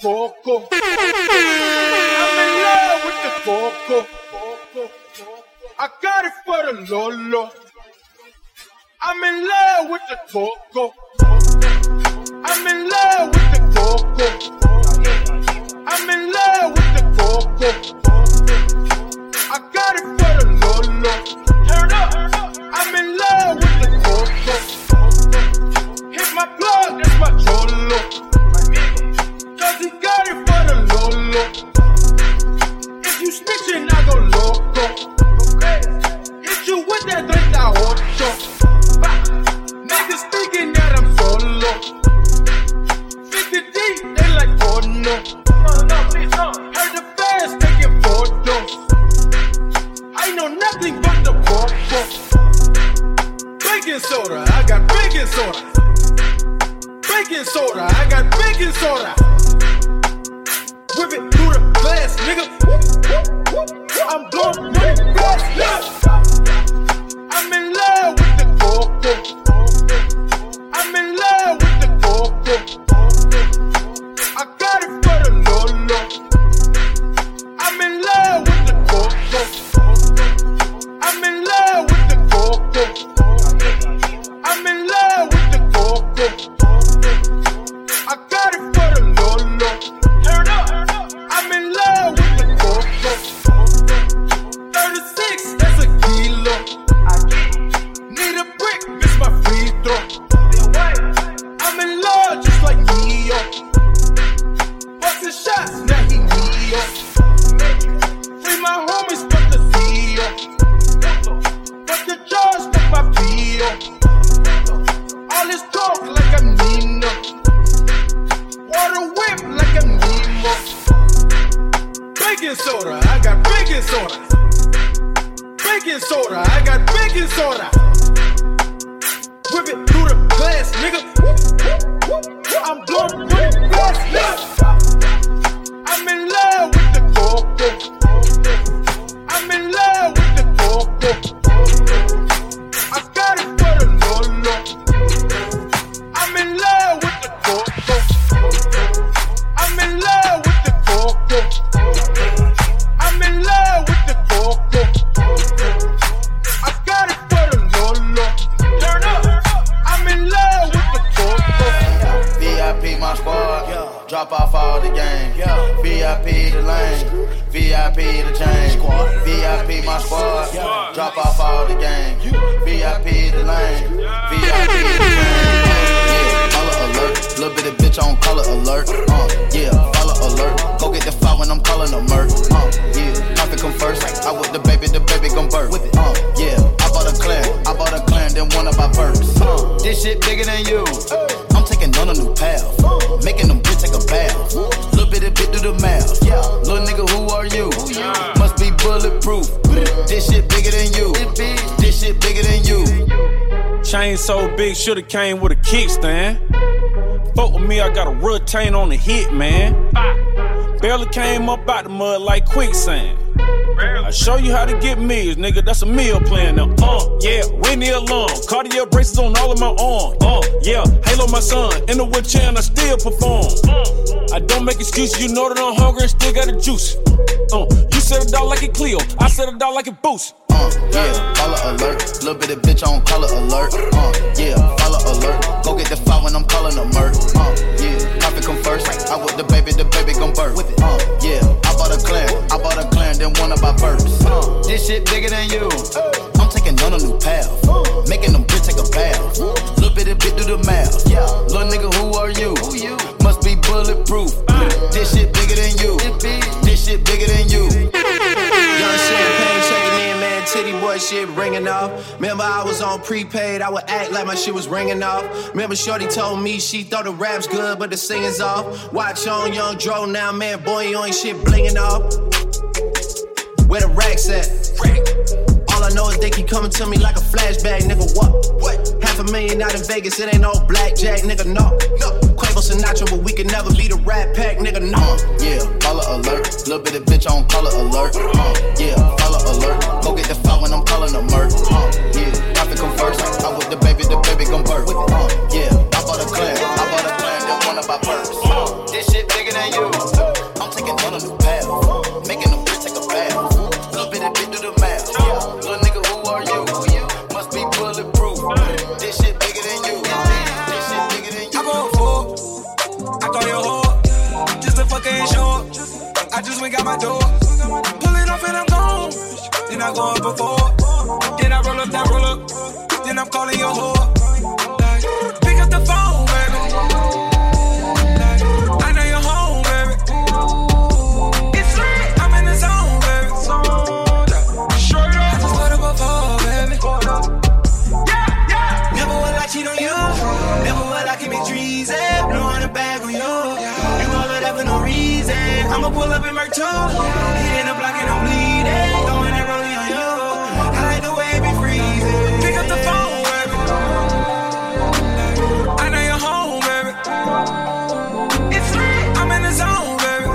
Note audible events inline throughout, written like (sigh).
coco. I'm in love with the coco. I got it for the Lolo. I'm in love with the coco. I'm in love with the coco. I'm in love with the coco. I got it for the Lolo. Turn up. I'm in love with the coco. Hit my plug, that's my cholo. The If you snitching, I go loco. Hit you with that 38. Niggas thinking that I'm solo. 50 deep, they like, oh no. Heard the fans taking photos. I know nothing but the coco. Baking soda, I got baking soda. Baking soda, I got baking soda. Whip it through the glass, nigga. I'm blowing money fast, nigga. PO. All this talk like I'm Nino. Water whip like I'm Nemo. Baking soda, I got baking soda. Baking soda, I got baking soda. All the game. VIP the lane. VIP the chain. Yeah, color alert. Little bit of bitch on color alert. Uh, yeah, follow alert. Go get the file when I'm calling a murk. Uh, yeah, profit come first. I with the baby, the baby gon' birth. Uh, yeah, I bought a clan. I bought a clan, then one of my perks. Uh, this shit bigger than you. I'm taking on a new path. Making them Chain so big, shoulda came with a kickstand. Fuck with me, I got a retain on the hit, man. Barely came up out the mud like quicksand. I show you how to get meals, nigga. That's a meal plan now. Uh, yeah, Whitney alarm. Cartier braces on all of my arm. Uh, yeah, Halo my son. In the wheelchair and I still perform. I don't make excuses, you know that I'm hungry and still got the juice. Uh, you said it out like a Clio, I said it out like a boost. Uh, yeah, color alert. Little bit of bitch on color alert. Uh, yeah, follow alert. Go get the file when I'm calling a murk. Uh, yeah, profit come first. I with the baby, the baby gon' birth. Uh, yeah, I bought a clan. I bought a clan, then one of my birds. Uh, this shit bigger than you. I'm taking on a new path. Making them bitch take a bath. Little bit of bit do the math. Little nigga, who are you? Must be bulletproof. This shit bigger than you. This shit bigger than you. (laughs) Young champagne man. Titty boy shit ringing off. Remember, I was on prepaid. I would act like my shit was ringing off. Remember, Shorty told me she thought the rap's good, but the singing's off. Watch on Young Dro now, man. Boy, you ain't shit blinging off. Where the racks at? All I know is they keep coming to me like a flashback, nigga. What? What? Half a million out in Vegas, it ain't no blackjack, nigga. No. No. Quavo Sinatra, but we can never be the Rat Pack, nigga. No. Yeah, color alert. Little bit of bitch on color alert. Uh, yeah, I'ma pull up in Merc 2. Hitting the block and I'm bleeding. Throwing that rolling on you. I like the way it be freezing. Pick up the phone, baby. I know you're home, baby. It's lit. I'm in the zone, baby.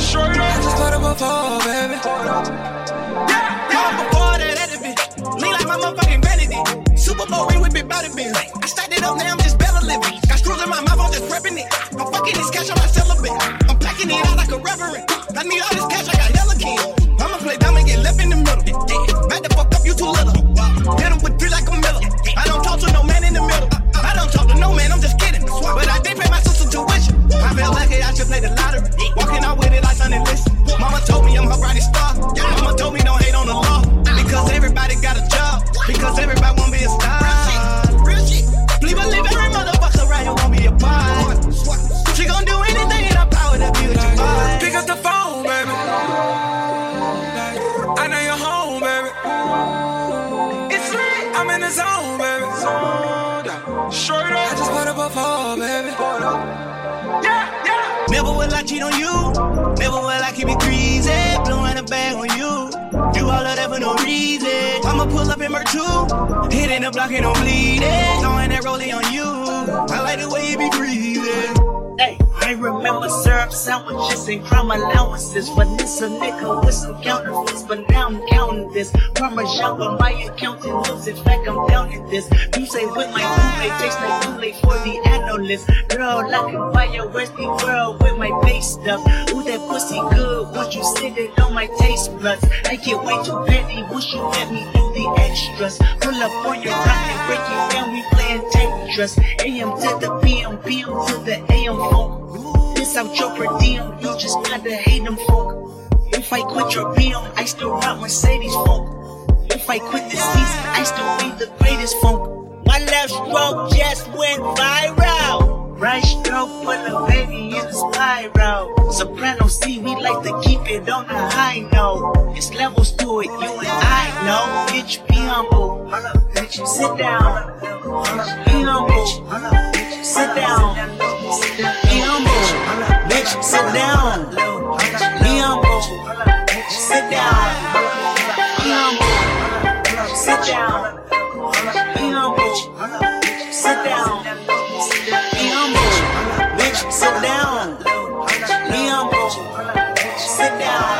Straight up. I just put up a phone, baby. Yeah, yeah. Before that, that bitch. Lean like my motherfucking vanity. Super Bowl ring with big body bins. I stacked it up, now I'm just better living. Got screws in my mouth, I'm just prepping it. I'm fucking this cash, I need all this cash, All of that for no reason. I'ma pull up in Merc 2. Hitting the block and I'm bleeding. Throwing that rolling on you. I like the way you be breathing. I remember syrup sandwiches and crime allowances. Vanessa nigga with some counterfeits, but now I'm counting this. Parmesan, but my accountant looks in fact I'm down in this. You say with my Kool-Aid, tastes like Kool-Aid for the analyst. Girl, I can buy your Westie world with my base stuff. Ooh, that pussy good once you sit it on my taste buds. I get way too petty once you let me do the extras. Pull up on your rock and break it down, we playing Tetris. AM to the PM, PM to the AM. This out your per diem, you just gotta hate them folk. If I quit your PM, I still rock Mercedes funk. If I quit this season, I still be the greatest funk. My left stroke just went viral. Right stroke put a baby in a spiral. Soprano C, we like to keep it on the high note. It's levels to it, you and I know. Bitch, be humble. Bitch, sit down. Be humble. Sit down. Humble. Bitch, sit down. Bitch, sit down. Humble. Sit down. Sit down. Humble. Bitch, sit down. Bitch, sit down.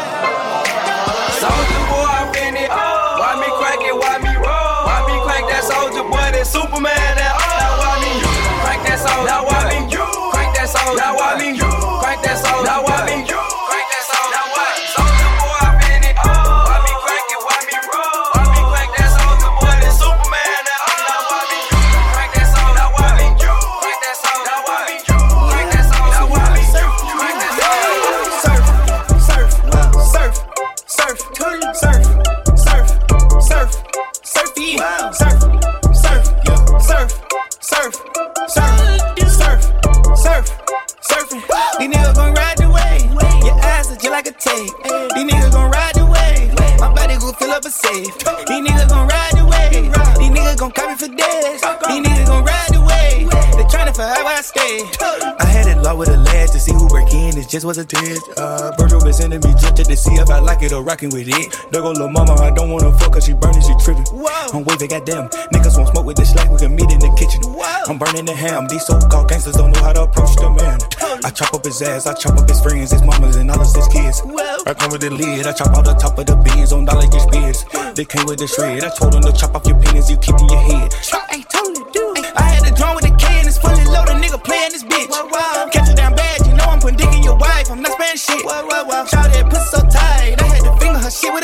Soldier boy, I'm in it. Why me crack it? Why me roll? Why me crack that soldier boy? That Superman? Just was a test. Uh, Virgil been sending me just to see if I like it or rockin' with it. There go lil' mama, I don't wanna fuck her, she burning, she trippin'. I'm waving, goddamn. Niggas won't smoke with this slack, we can meet in the kitchen. I'm burning the ham. These so-called gangsters don't know how to approach the man. I chop up his ass, I chop up his friends, his mamas, and all of his kids. I come with the lid, I chop out the top of the beans on dollar get spears. They came with the shred. I told them to chop off your penis, you keep in your head. Ain't totally do. I had a drum with a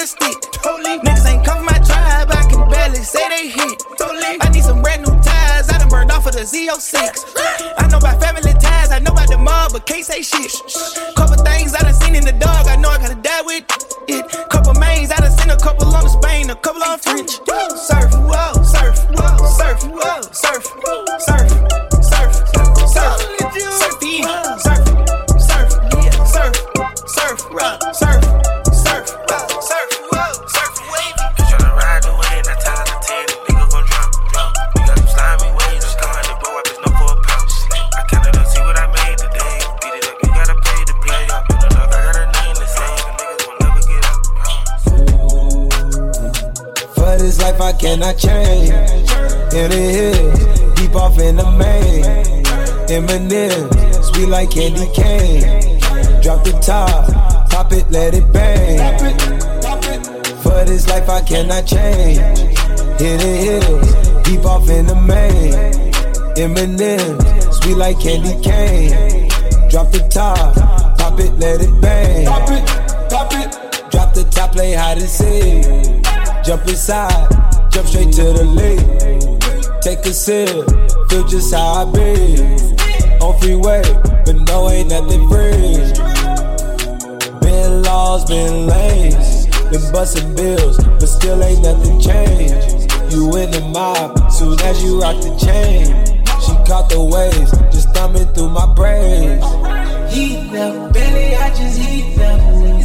Holy. Totally. Niggas ain't come from my tribe, I can barely say they hit. Totally. I need some brand new ties, I done burned off of the Z06. I know about family ties, I know about the mob, but can't say shit. Couple things I done seen in the dark, I know I gotta die with it. Couple mains, I done seen a couple on Spain, a couple on French. Surf, whoa, surf, whoa, surf, whoa, surf, surf. surf. Life I change. In the hills, deep off in the main. Eminem, sweet like candy cane. Drop the top, pop it, let it bang. For this life I cannot change. In the hills, deep off in the main. Eminem, sweet like candy cane. Drop the top, pop it, let it bang. Pop it, pop it. Drop the top, play hide and seek. Jump inside, jump straight to the lake. Take a sip, feel just how I be. On freeway, but no, ain't nothing free. Been laws, been lanes, been busting bills, but still ain't nothing changed. You in the mob, soon as you rock the chain. She caught the waves, just thumbing through my brains. Heat them, belly, I just heat them.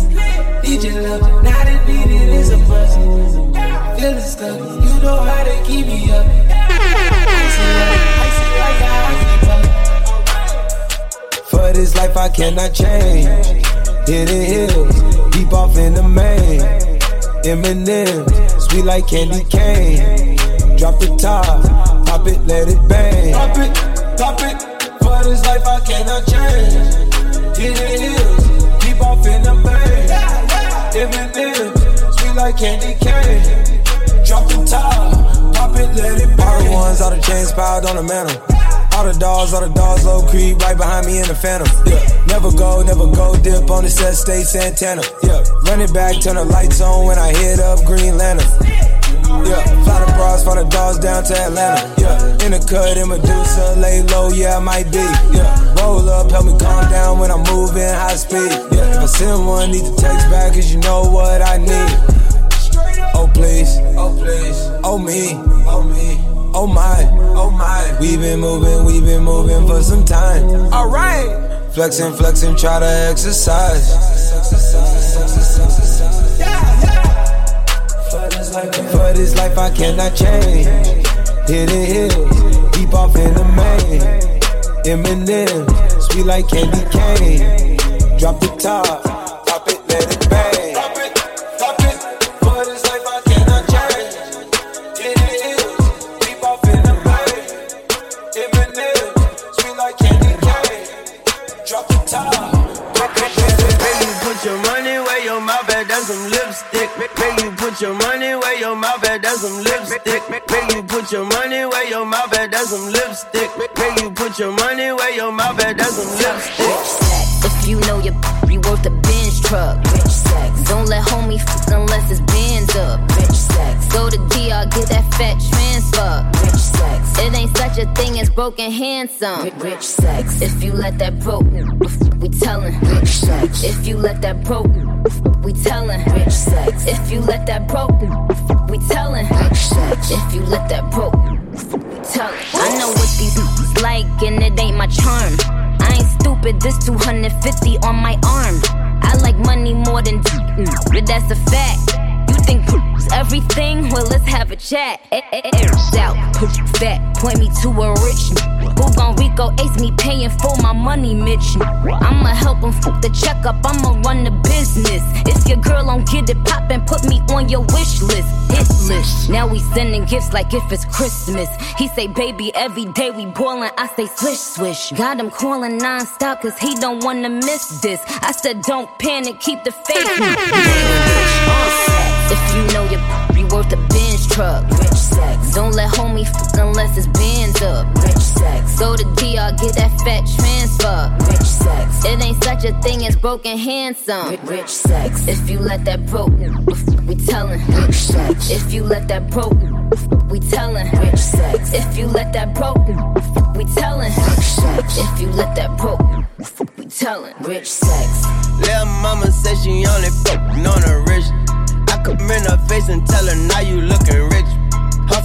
Need your love, not a need it is a must feeling stuck. You know how to keep me up. For this life I cannot change. Hidden hills, deep off in the main. Eminem, sweet like candy cane. Drop the top, pop it, let it bang. Pop it, pop it. For this life I cannot change. Hidden hills, deep off in the main. Eminem, sweet like candy cane. Drop the top, pop it, let it All the ones, all the chains piled on the mantle. All the dogs, all the dogs, low creep, right behind me in the phantom. Yeah, never go, never go, dip on the set, stay Santana. Yeah, run it back, turn the lights on when I hit up Green Lantern. Yeah, fly the bras, fly the dogs down to Atlanta. Yeah, in the cut, in Medusa, lay low, yeah, I might be. Yeah, roll up, help me calm down when I'm moving high speed. Yeah, if I send one, need to text back, cause you know what I need. Oh please, oh please, oh me, oh me, oh my, oh my. We've been moving, we've been moving for some time. Alright, flexing, flexing, try to exercise. For this life I cannot change. Hidden hills, deep off in the main. Eminem, sweet like candy cane. Drop the top, put your money where your mouth at, that's some lipstick. Make you put your money where your mouth at, that's some lipstick. Make you put your money where your mouth at, that's some lipstick. If you worth a Benz truck, rich sex. Don't let homie fuck unless it's bands up, rich sex. Go to DR, get that fat transfer, rich sex. It ain't such a thing as broken handsome, rich sex. If you let that broke, we tellin', rich sex. If you let that broke, we tellin', rich sex. If you let that broke, we tellin', rich sex. If you let that broke, tellin'. I know what these like, and it ain't my charm. I ain't stupid, this 250 on my arm. I like money more than but that's a fact. You think everything? Well, let's have a chat. Airs out, you fat, point me to a rich. Who gon' Rico ace me paying for my money, Mitch? I'ma help him fuck the checkup, I'ma run the business. If your girl don't get it poppin', put me on your wish list. Hit list. Now we sending gifts like if it's Christmas. He say, baby, every day we boilin', I say, swish, swish. Got him calling non-stop cause he don't wanna miss this. I said, don't panic, keep the faith. if you know you're worth a Benz truck. Rich sex. Don't let homie fuck unless it's bands up. Rich sex. Go to DR, get that fat transfer. Rich sex. It ain't such a thing as broken handsome. Rich sex. If you let that broke, we tellin'. Rich sex. If you let that broke, we tellin'. Rich sex. If you let that broke, we tellin'. Rich sex. If you let that broke, we tellin'. Rich sex. Little mama said she only fuckin' on a rich him in the face and tell her now you looking rich. Her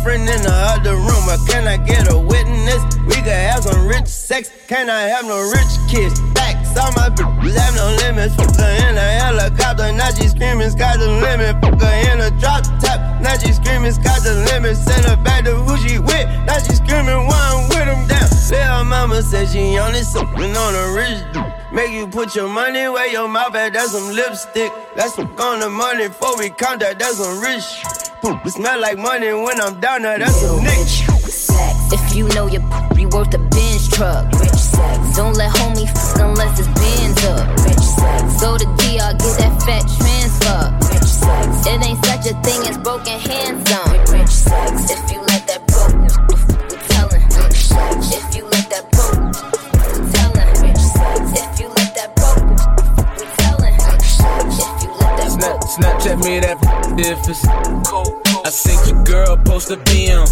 friend in the other room, or can I get a witness? We could have some rich sex, can I have no rich kids? Facts, all my bitches have no limits. Fuck her in a helicopter, now she screaming, sky's the limit. Fuck her in a drop top, now she screaming, sky's the limit. Send her back to who she with, now she screaming, why I'm with him down. Little mama said she only sipping on a rich dude. Make you put your money where your mouth at, that's some lipstick. Let's fuck on the money before we count that, that's some rich. It smell like money when I'm down there, that's some nick. If you know your you worth a Benz truck, rich sex. Don't let homie fuck unless it's Benz up, rich sex. Go to DR, get that fat transfer, rich sex. It ain't such a thing as broken hands on, rich sex. If you Snapchat me that if it's cool. I seen your girl post a BM.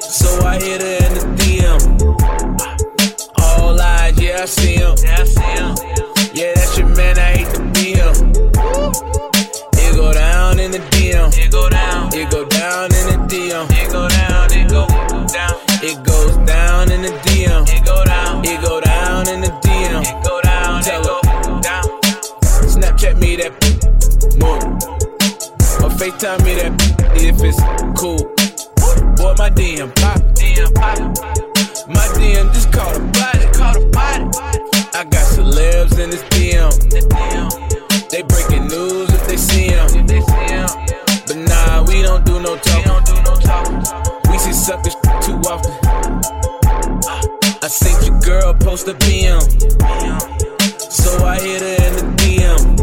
So I hit her in the DM. All eyes, yeah, I see him. Yeah, that's your man, I hate to be him. It go down in the DM. It go down. It go cool. Boy, my DM pop. DM pop. My DM just caught a body. Caught a body. I got celebs in this DM. They breaking news if they see him. But nah, we don't do no talk. We see suckers too often. I seen your girl post a BM. So I hit her in the DM.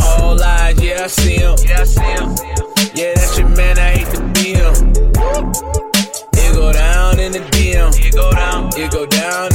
All eyes, yeah, I see him. Yeah, I see him. Man, I hate be him. It go down in the DM. It go down. It go down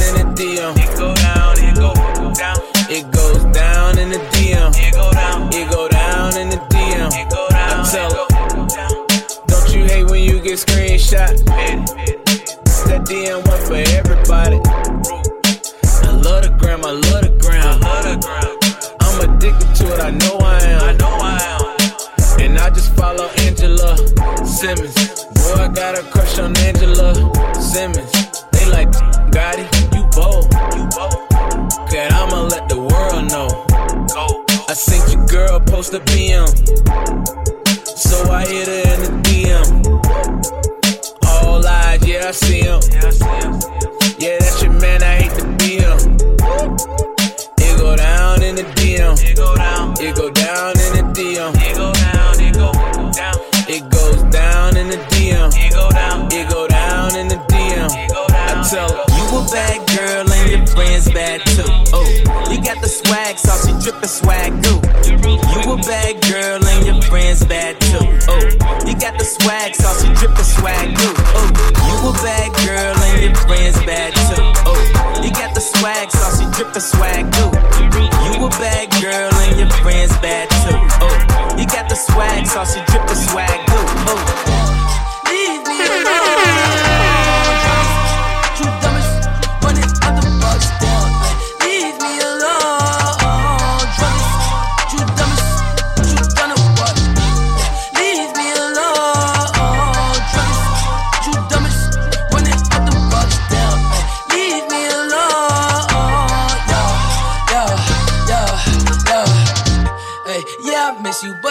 Simmons. Boy, I got a crush on Angela Simmons. They like, Gotti, you bold. You bold. Okay, I'ma let the world know. I seen your girl post a BM. So I hit her in the DM.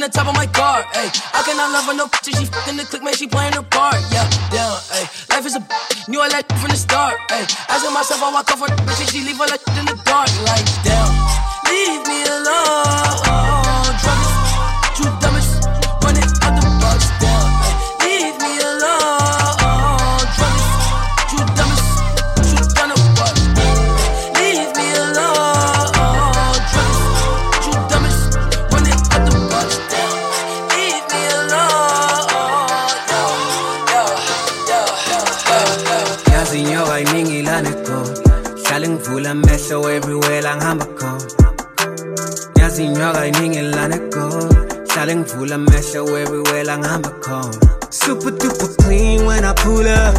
Dropping the top of my car, ayy. I cannot love her no bitch, she f***ing the click, man, she playing her part, yeah, down, ayy. Life is a knew I like from the start, ayy. Asking myself, I walk off her bitch, she leave her like in the dark, like, down. Leave me alone, yazi inyoka iningi laneko hlale ngivula amehlo everywhere la ngihamba khona super duper clean when I pull up.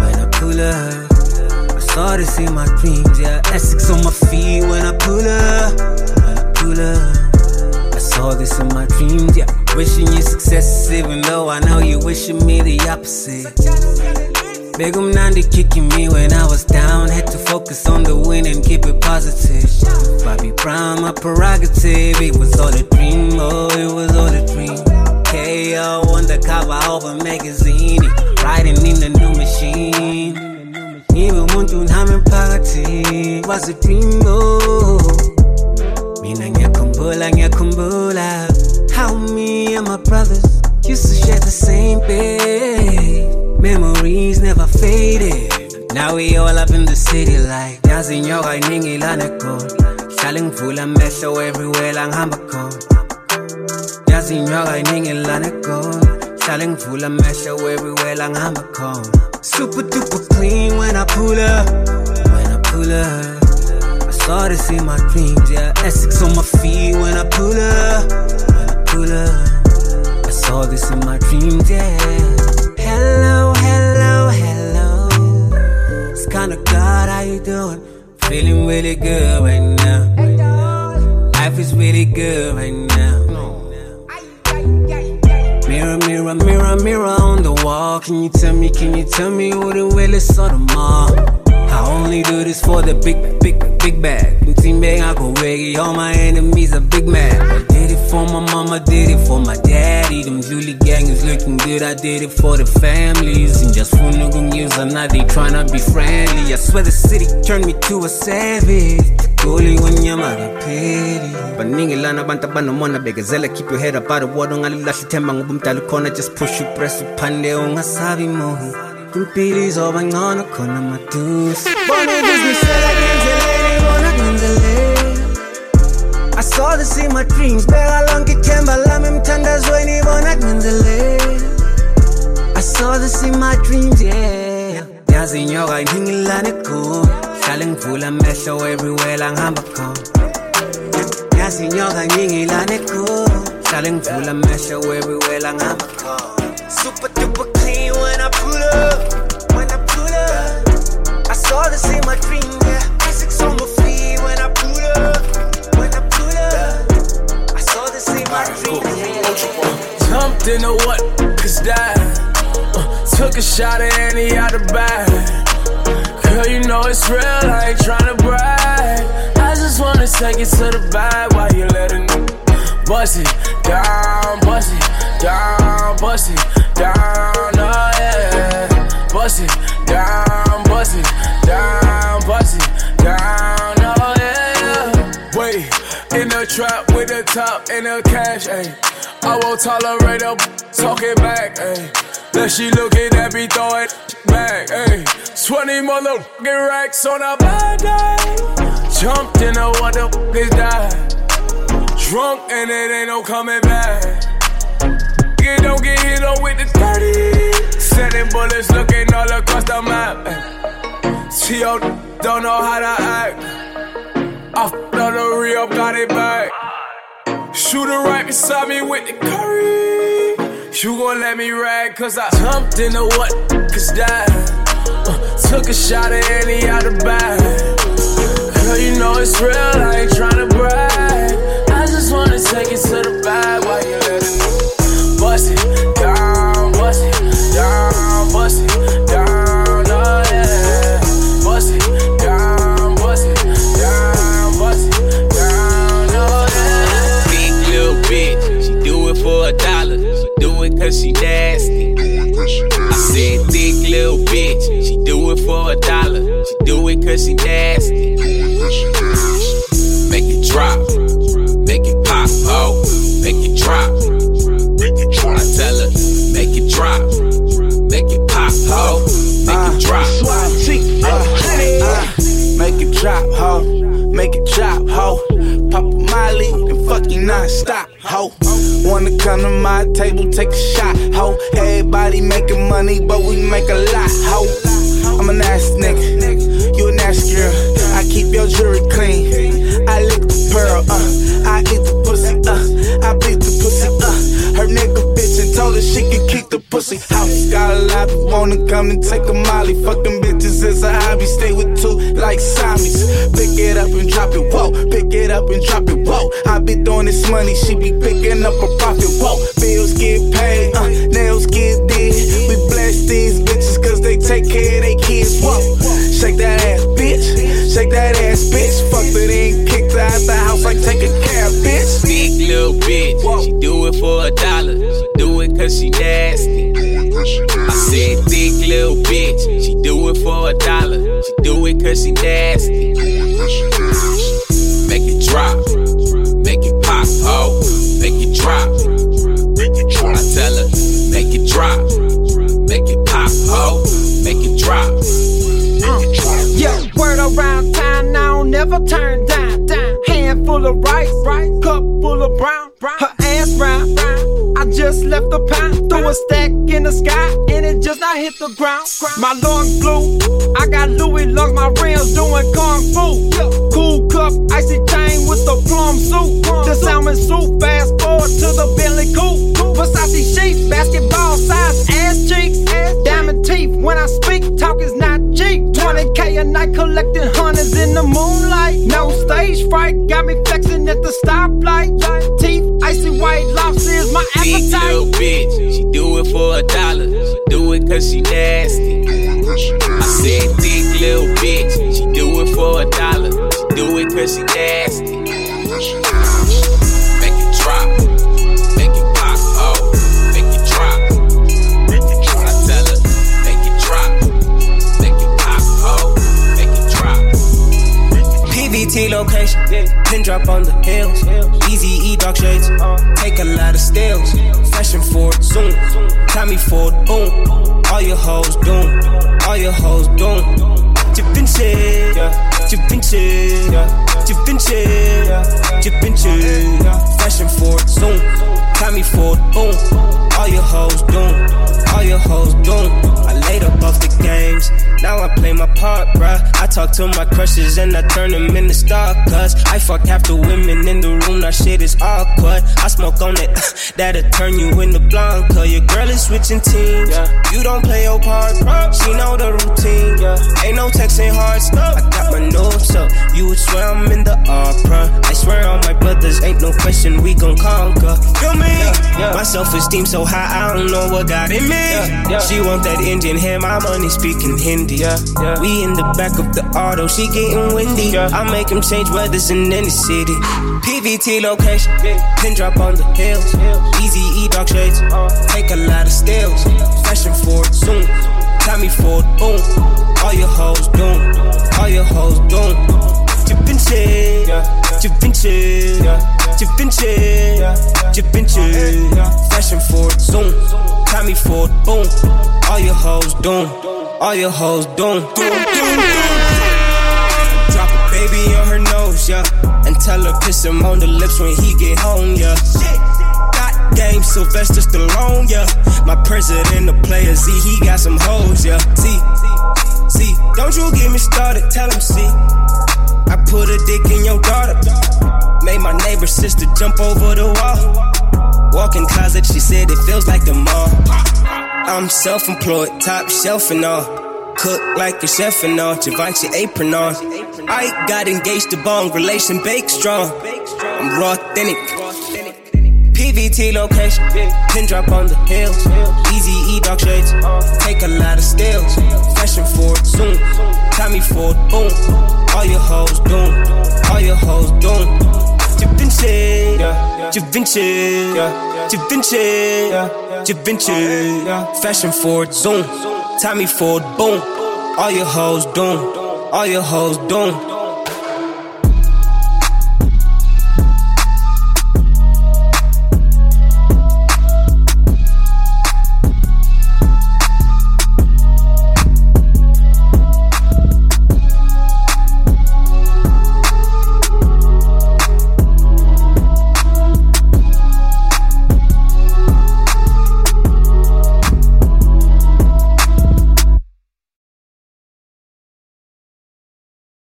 When I pull up. I saw this in my dreams yeah. Essex on my feet when I pull up. When I pull up. I saw this in my dreams yeah. Wishing you success even though I know you wishing me the opposite Big Nandi kicking me when I was down. Had to focus on the win and keep it positive. Bobby Brown, my prerogative. It was all a dream, oh, it was all a dream. KO on the cover of a magazine. Riding in the new machine. Even muntu nami phakathi was a dream, oh. Mina ngiyakhumbula, ngiyakhumbula how me and my brothers used to share the same bed. Memories never faded. Now we all up in the city like yazi inyoka iningi laneko. Hlale ngivula amehlo everywhere la ngihamba khona. Yazi inyoka iningi laneko. Hlale ngivula amehlo everywhere la ngihamba khona. Super duper clean when I pull up. When I pull up. I saw this in my dreams, yeah. Essex on my feet when I pull up. When I pull up. I saw this in my dreams, yeah. Hello, It's kinda God, how you doing? Feeling really good right now. Life is really good right now. Mirror, mirror, mirror, mirror on the wall. Can you tell me, can you tell me who the realest of them all? I only do this for the big, big, big bag. Team bang, I go reggae. All my enemies are big mad. For my mama, did it for my daddy. Them Julie gang is looking good. I did it for the families. And just for nigga news, I'm not they tryna be friendly. I swear the city turned me to a savage. Goli wanyama pity. baningilana abantu abanomona bekezela keep your head up out of water ungalilahli ithemba ngoba umdala ukhona just push upress uphande ungasabi mohi impilo izoba ngcono khona madusi Bona ubuzimisela ngendleleni, I saw this in my dreams. Beka lonke ithemba lami emthandazweni bona ngendleleni. I saw this in my dreams yeah. Yazi inyoka iningilane go hlale ngivula amehlo everywhere la ngihamba khona yazi inyoka ngingilane go hlale ngivula amehlo everywhere la ngihamba khona super duper clean when I pull up when I pull up. I saw this in my dream in a what? Cause died. Uh, took a shot at any out the bag. Girl, you know it's real, I ain't tryna brag. I just wanna take it to the bag while you letting me bust it down, bust it down, bust it down, oh yeah. Bust it down, bust it down, bust it down, in the trap with the top and the cash, ayy. I won't tolerate her talking back, ayy. Then she looking at me, throw it back, ayy. 20 motherfucking racks on a bad day. Jumped in the fuck is that? Drunk and it ain't no coming back. You don't get hit on with the 30. Sending bullets looking all across the map. Ayy. T.O. don't know how to act. On the real, got it back. Shooter right beside me with the curry. You gon' let me rag, cause I jumped in the what? Cause that. Uh, took a shot at any out the bag. Girl, you know it's real, I ain't tryna brag. I just wanna take it to the come to my table, take a shot, ho. Everybody making money, but we make a lot, ho. I'm a nasty nigga, you a nasty girl. I keep your jewelry clean. I lick the pearl, uh. I eat the pussy, uh. I beat the pussy, uh. Her nigga bitch and told her she could keep the pussy house. Got a lot of wanna come and take a molly. Fucking bitches is a hobby. Stay with two like Siamese. Pick it up and drop it, whoa. Pick it up and drop it, whoa. I be throwing this money, she be picking up a profit, whoa. Bills get paid, uh, nails get did. We bless these bitches cause they take care of their kids, whoa. Shake that ass, bitch. Shake that ass, bitch. Fuck it in, kicked her out the house like take a cab, bitch. Big little bitch, she do it for a dollar. She do it cause she nasty. I said thick little bitch, she do it for a dollar. She do it cause she nasty. Never turn down, down. Of rice, cup full of brown, brown. Her ass round, round. I just left the pound, threw a stack in the sky, and it just not hit the ground. My lungs blue, I got Louis lungs, my rims doing kung fu. Cool cup, icy chain with the plum suit. The salmon soup, fast forward to the Bentley coupe. Versace sheets, basketball size ass cheeks, diamond teeth. When I speak, talk is not cheap. 20k a night collecting hundreds in the moonlight. No stage fright, got me flexing at the stoplight. Teeth, icy white lobster is my Big little bitch, she do it for a dollar. She do it cause she nasty. I said thick little bitch, she do it for a dollar. She do it cause she nasty. Make it drop, PVT location, pin drop on the hills. Easy E dog shades, take a lot of stills. Fashion forward, zoom. Tommy Ford, boom. All your hoes doom, all your hoes doom. Tippin' shit, tippin' shit, tippin' shit, tippin' shit. Fashion forward, zoom. Tommy Ford, boom. All your hoes doom, all your hoes doom. Up off the games, now I play my part, bruh. I talk to my crushes and I turn them into star cuts. I fuck half the women in the room, that shit is awkward. I smoke on it, (laughs) that'll turn you into Blanca. Your girl is switching teams, you don't play your part, bruh. She know the routine, ain't no texting hard stuff. I got my notes up, you would swear I'm in the opera. I swear on my brothers, ain't no question we gon' conquer. Feel me? Yeah. My self esteem so high, I don't know what got in me. She want that Indian hair, my money speaking Hindi. We in the back of the auto, she getting windy. I make him change weathers in any city. PVT location, pin drop on the hills. Easy E dog shades, uh. take a lot of stills. Fashion forward, zoom. Tommy Ford, boom. All your hoes doom, all your hoes doom. Tippin' shit, tippin' shit, tippin' shit. Fashion forward, zoom. Tommy Ford, boom. All your hoes doom, all your hoes doom. Doom, doom, doom. Drop a baby on her nose, yeah. And tell her kiss him on the lips when he get home, yeah. Got game, Sylvester Stallone, yeah. My president, the player Z, he got some hoes, yeah. See, see, don't you get me started, tell him, see. I put a dick in your daughter. Made my neighbor sister jump over the wall. Walk-in closet, she said it feels like the mall. I'm self-employed, top shelf and all. Cook like a chef and all, Givenchy apron on. I got engaged to bone, relation bake strong. I'm raw authentic. PVT location, pin drop on the hills. Easy E dog shades, take a lot of stills. Fashion forward, zoom. Tommy Ford, boom. All your hoes doom, all your hoes doom. Givenchy, Givenchy, Givenchy, Givenchy. Fashion forward, zoom. Tommy Ford, boom. All your hoes doom, all your hoes doom.